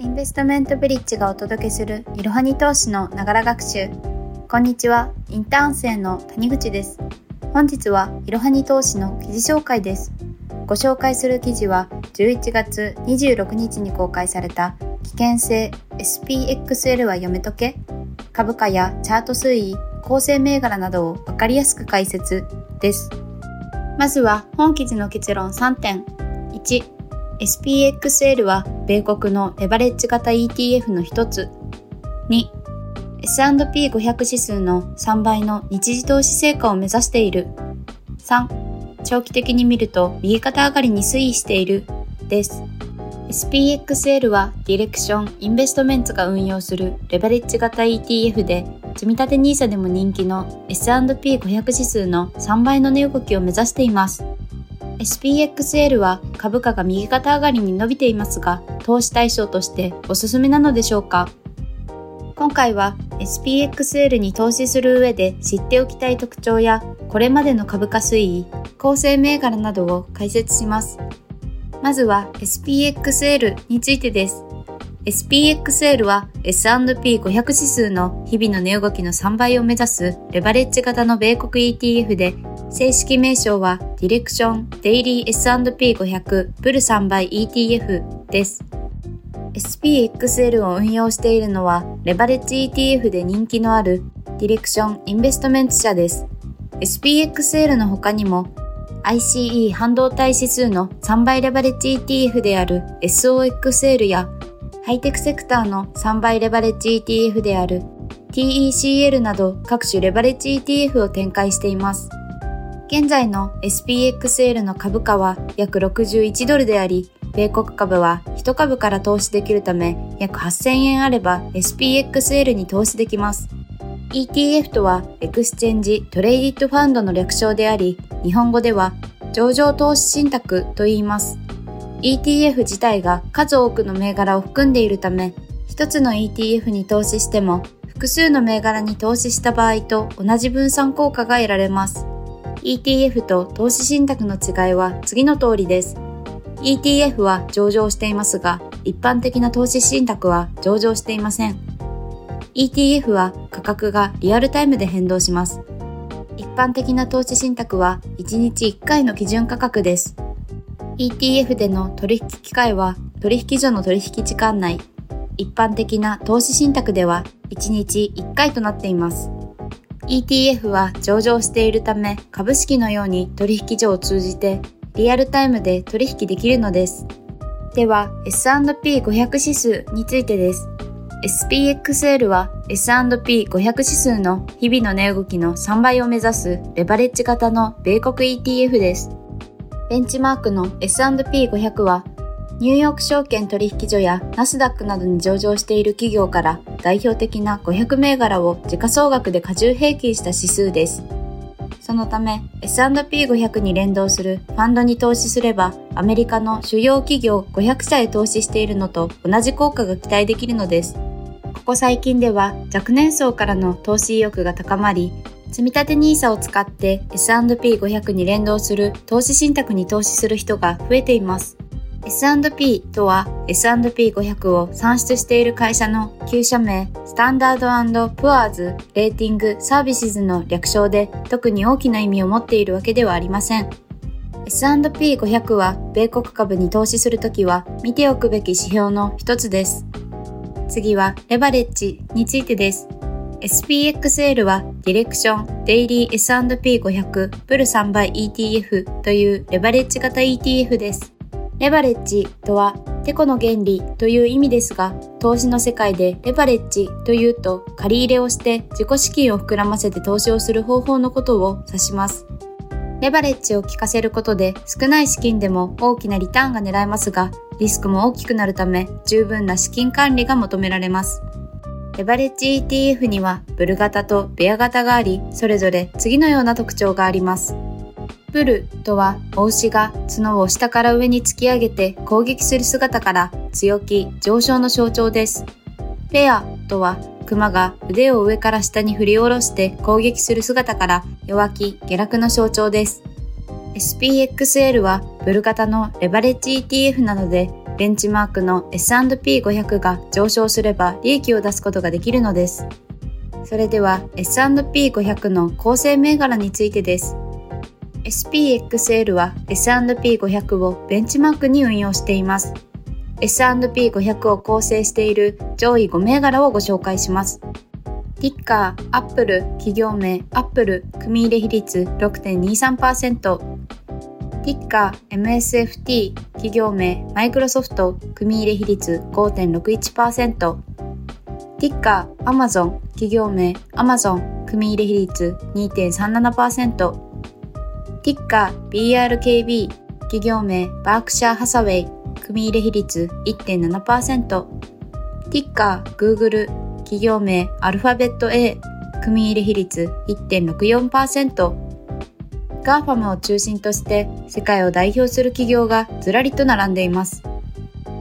インベストメントブリッジがお届けするいろはに投資のながら学習。こんにちは、インターン生の谷口です。本日はいろはに投資の記事紹介です。ご紹介する記事は11月26日に公開された危険性 SPXL は読めとけ株価やチャート推移、構成銘柄などをわかりやすく解説です。まずは本記事の結論3点。1、SPXL は米国のレバレッジ型 ETF の一つ。2、S&P500 指数の3倍の日時投資成果を目指している。3、長期的に見ると右肩上がりに推移している。です。SPXL はディレクション・インベストメンツが運用するレバレッジ型 ETF で積立 NISA でも人気の S&P500 指数の3倍の値動きを目指しています。SPXL は株価が右肩上がりに伸びていますが、投資対象としておすすめなのでしょうか？今回は SPXL に投資する上で知っておきたい特徴やこれまでの株価推移、構成銘柄などを解説します。まずは SPXL についてです。SPXL は S&P500 指数の日々の値動きの3倍を目指すレバレッジ型の米国 ETF で正式名称はディレクションデイリー S&P500 ブル3倍 ETF です。SPXL を運用しているのはレバレッジ ETF で人気のあるディレクションインベストメント社です。SPXL の他にも ICE 半導体指数の3倍レバレッジ ETF である SOXL やハイテクセクターの3倍レバレッジ ETF である TECL など各種レバレッジ ETF を展開しています。現在の SPXL の株価は約61ドルであり、米国株は1株から投資できるため約8000円あれば SPXL に投資できます。ETF とは Exchange Traded Fund の略称であり、日本語では上場投資信託と言います。ETF 自体が数多くの銘柄を含んでいるため、一つの ETF に投資しても複数の銘柄に投資した場合と同じ分散効果が得られます。ETF と投資信託の違いは次の通りです。ETF は上場していますが、一般的な投資信託は上場していません。ETF は価格がリアルタイムで変動します。一般的な投資信託は1日1回の基準価格です。ETF での取引機会は取引所の取引時間内、一般的な投資信託では1日1回となっています。ETF は上場しているため株式のように取引所を通じてリアルタイムで取引できるのです。では S&P500 指数についてです。SPXL は S&P500 指数の日々の値動きの3倍を目指すレバレッジ型の米国 ETF です。ベンチマークの S&P500 はニューヨーク証券取引所やナスダックなどに上場している企業から代表的な500銘柄を時価総額で過重平均した指数です。そのため S&P500 に連動するファンドに投資すればアメリカの主要企業500社へ投資しているのと同じ効果が期待できるのです。ここ最近では若年層からの投資意欲が高まり、積立 NISA を使って S&P500 に連動する投資信託に投資する人が増えています。S&P とは S&P500 を算出している会社の旧社名スタンダードプアーズレーティングサービスズの略称で特に大きな意味を持っているわけではありません。S&P500 は米国株に投資するときは見ておくべき指標の一つです。次はレバレッジについてです。SPXL はディレクションデイリー S&P500 プル3倍 ETF というレバレッジ型 ETF です。レバレッジとは、テコの原理という意味ですが、投資の世界でレバレッジというと、借り入れをして自己資金を膨らませて投資をする方法のことを指します。レバレッジを効かせることで少ない資金でも大きなリターンが狙えますが、リスクも大きくなるため十分な資金管理が求められます。レバレッジ ETF にはブル型とベア型があり、それぞれ次のような特徴があります。ブルとは、お牛が角を下から上に突き上げて攻撃する姿から強気、上昇の象徴です。ペアとは、熊が腕を上から下に振り下ろして攻撃する姿から弱気、下落の象徴です。SPXL はブル型のレバレッジ ETF なので、ベンチマークの S&P500 が上昇すれば利益を出すことができるのです。それでは S&P500 の構成銘柄についてです。SPXL は S&P500 をベンチマークに運用しています。S&P500 を構成している上位5銘柄をご紹介します。ティッカー、アップル、企業名、アップル、組入れ比率6.23%。ティッカー、MSFT、企業名、マイクロソフト、組入れ比率5.61%。ティッカー、アマゾン、企業名、アマゾン、組入れ比率2.37%。ティッカー BRKB 企業名バークシャーハサウェイ組入れ比率1.7%ティッカー Google 企業名アルファベット A 組入れ比率1.64% GAFAM を中心として世界を代表する企業がずらりと並んでいます。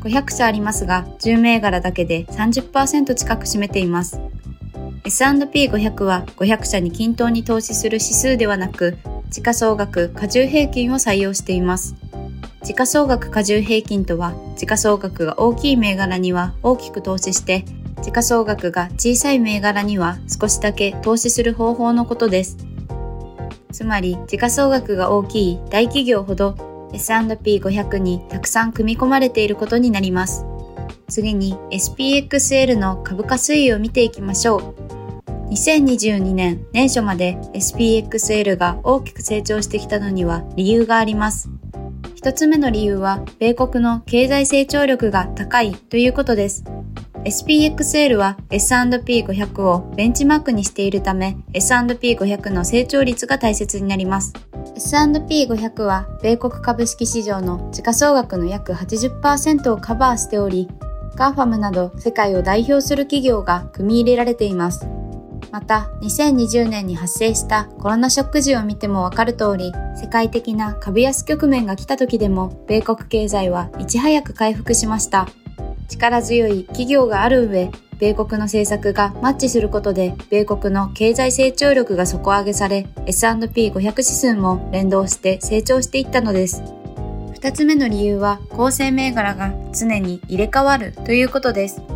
500社ありますが、10銘柄だけで30%近く占めています。S&P500 は500社に均等に投資する指数ではなく、時価総額過重平均を採用しています。時価総額過重平均とは、時価総額が大きい銘柄には大きく投資して、時価総額が小さい銘柄には少しだけ投資する方法のことです。つまり、時価総額が大きい大企業ほど S&P500 にたくさん組み込まれていることになります。次に SPXL の株価推移を見ていきましょう。2022年年初まで SPXL が大きく成長してきたのには理由があります。一つ目の理由は、米国の経済成長力が高いということです。SPXL は S&P500 をベンチマークにしているため S&P500 の成長率が大切になります。S&P500 は米国株式市場の時価総額の約80%をカバーしており、 GAFAM など世界を代表する企業が組み入れられています。また、2020年に発生したコロナショック時を見てもわかる通り、世界的な株安局面が来た時でも、米国経済はいち早く回復しました。力強い企業がある上、米国の政策がマッチすることで、米国の経済成長力が底上げされ、S&P500 指数も連動して成長していったのです。二つ目の理由は、構成銘柄が常に入れ替わるということです。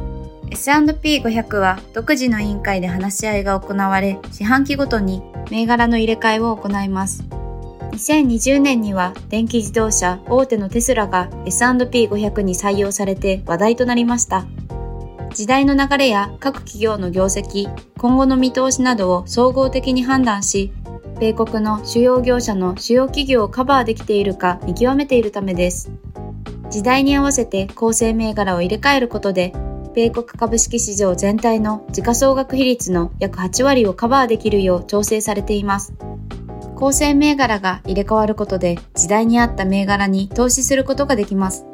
S&P500 は独自の委員会で話し合いが行われ、四半期ごとに銘柄の入れ替えを行います。2020年には電気自動車大手のテスラが S&P500 に採用されて話題となりました。時代の流れや各企業の業績、今後の見通しなどを総合的に判断し、米国の主要業者の主要企業をカバーできているか見極めているためです。時代に合わせて構成銘柄を入れ替えることで米国株式市場全体の時価総額比率の約8割をカバーできるよう調整されています。構成銘柄が入れ替わることで時代に合った銘柄に投資することができます。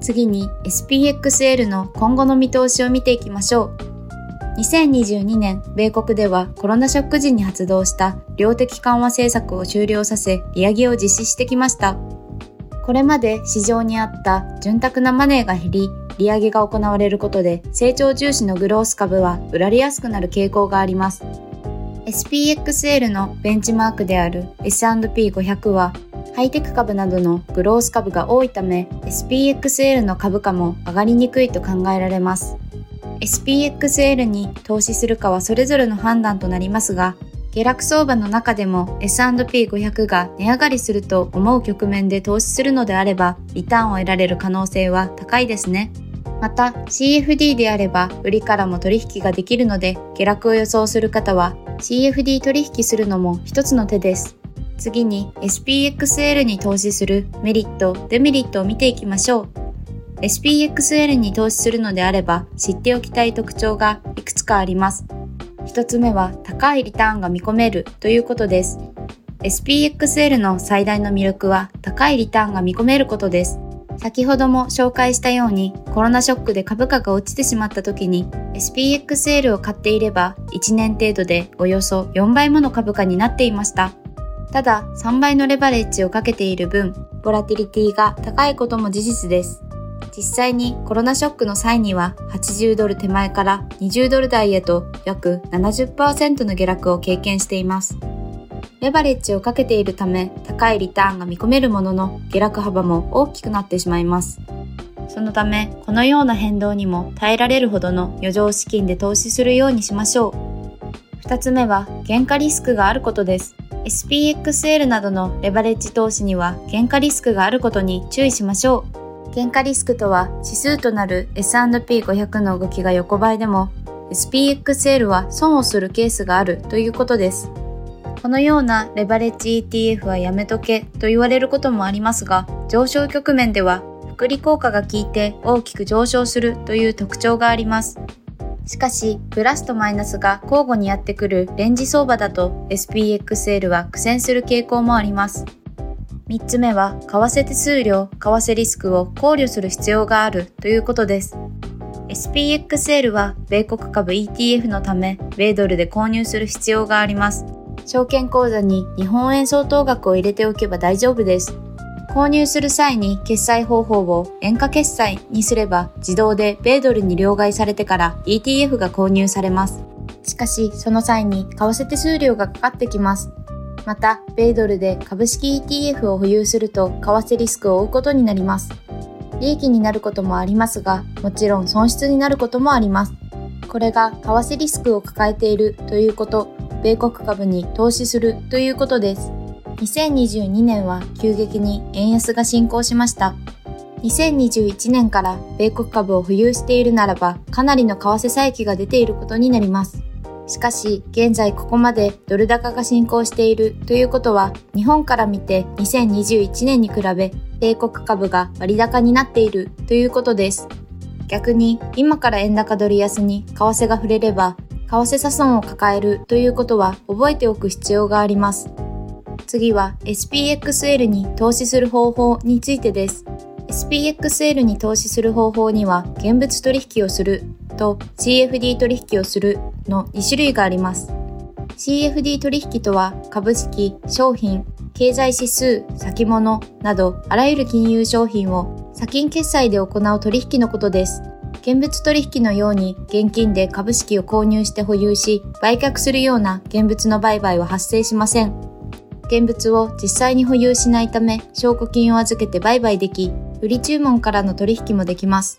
次に SPXL の今後の見通しを見ていきましょう。2022年、米国ではコロナショック時に発動した量的緩和政策を終了させ、利上げを実施してきました。これまで市場にあった潤沢なマネーが減り、利上げが行われることで成長重視のグロース株は売られやすくなる傾向があります。SPXL のベンチマークである S&P500 はハイテク株などのグロース株が多いため SPXL の株価も上がりにくいと考えられます。SPXL に投資するかはそれぞれの判断となりますが、下落相場の中でも S&P500 が値上がりすると思う局面で投資するのであれば、リターンを得られる可能性は高いですね。また CFD であれば売りからも取引ができるので下落を予想する方は CFD 取引するのも一つの手です。次に SPXL に投資するメリット、デメリットを見ていきましょう。SPXL に投資するのであれば知っておきたい特徴がいくつかあります。一つ目は高いリターンが見込めるということです。SPXL の最大の魅力は高いリターンが見込めることです。先ほども紹介したようにコロナショックで株価が落ちてしまった時に SPXL を買っていれば1年程度でおよそ4倍もの株価になっていました。ただ3倍のレバレッジをかけている分、ボラティリティが高いことも事実です。実際にコロナショックの際には80ドル手前から20ドル台へと約70%の下落を経験しています。レバレッジをかけているため高いリターンが見込めるものの下落幅も大きくなってしまいます。そのため、このような変動にも耐えられるほどの余剰資金で投資するようにしましょう。二つ目は、原価リスクがあることです。SPXL などのレバレッジ投資には原価リスクがあることに注意しましょう。原価リスクとは指数となる S&P500 の動きが横ばいでも SPXL は損をするケースがあるということです。このようなレバレッジ ETF はやめとけと言われることもありますが、上昇局面では複利効果が効いて大きく上昇するという特徴があります。しかし、プラスとマイナスが交互にやってくるレンジ相場だと SPXL は苦戦する傾向もあります。3つ目は、為替手数料、為替リスクを考慮する必要があるということです。SPXL は米国株 ETF のため、米ドルで購入する必要があります。証券口座に日本円相当額を入れておけば大丈夫です。購入する際に決済方法を円価決済にすれば自動で米ドルに両替されてから ETF が購入されます。しかし、その際に為替手数料がかかってきます。また、米ドルで株式 ETF を保有すると為替リスクを負うことになります。利益になることもありますが、もちろん損失になることもあります。これが為替リスクを抱えているということ、米国株に投資するということです。2022年は急激に円安が進行しました。2021年から米国株を保有しているならばかなりの為替差益が出ていることになります。しかし、現在ここまでドル高が進行しているということは、日本から見て2021年に比べ、米国株が割高になっているということです。逆に、今から円高ドル安に為替が触れれば、為替差損を抱えるということは覚えておく必要があります。次は SPXL に投資する方法についてです。SPXL に投資する方法には現物取引をすると CFD 取引をするの2種類があります。CFD 取引とは株式、商品、経済指数、先物などあらゆる金融商品を先金決済で行う取引のことです。現物取引のように現金で株式を購入して保有し売却するような現物の売買は発生しません。現物を実際に保有しないため証拠金を預けて売買でき、売り注文からの取引もできます。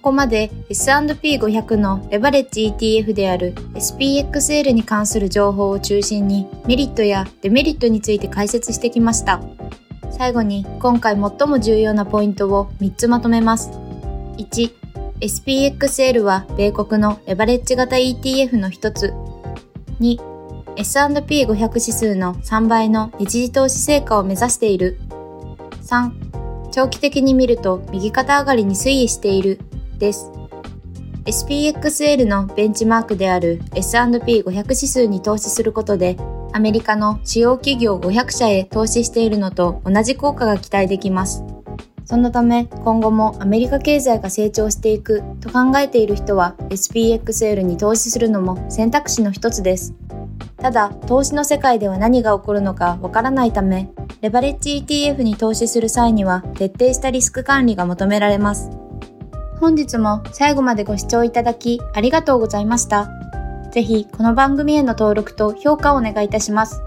ここまで S&P500 のレバレッジ ETF である SPXL に関する情報を中心にメリットやデメリットについて解説してきました。最後に今回最も重要なポイントを3つまとめます。1、SPXL は米国のレバレッジ型 ETF の一つ。2、S&P500 指数の3倍の日時投資成果を目指している。3. 長期的に見ると右肩上がりに推移している。です。SPXL のベンチマークである S&P500 指数に投資することで、アメリカの主要企業500社へ投資しているのと同じ効果が期待できます。そのため今後もアメリカ経済が成長していくと考えている人は SPXL に投資するのも選択肢の一つです。ただ、投資の世界では何が起こるのかわからないため、レバレッジ ETF に投資する際には徹底したリスク管理が求められます。本日も最後までご視聴いただきありがとうございました。ぜひこの番組への登録と評価をお願いいたします。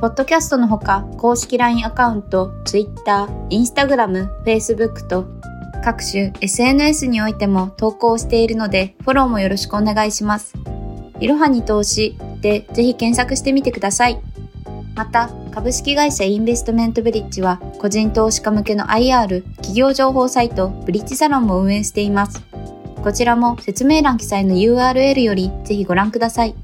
ポッドキャストのほか公式 LINE アカウント、Twitter、Instagram、Facebook と各種 SNS においても投稿しているのでフォローもよろしくお願いします。いろはに投資でぜひ検索してみてください。また、株式会社インベストメントブリッジは個人投資家向けの IR 企業情報サイトブリッジサロンも運営しています。こちらも説明欄記載の URL よりぜひご覧ください。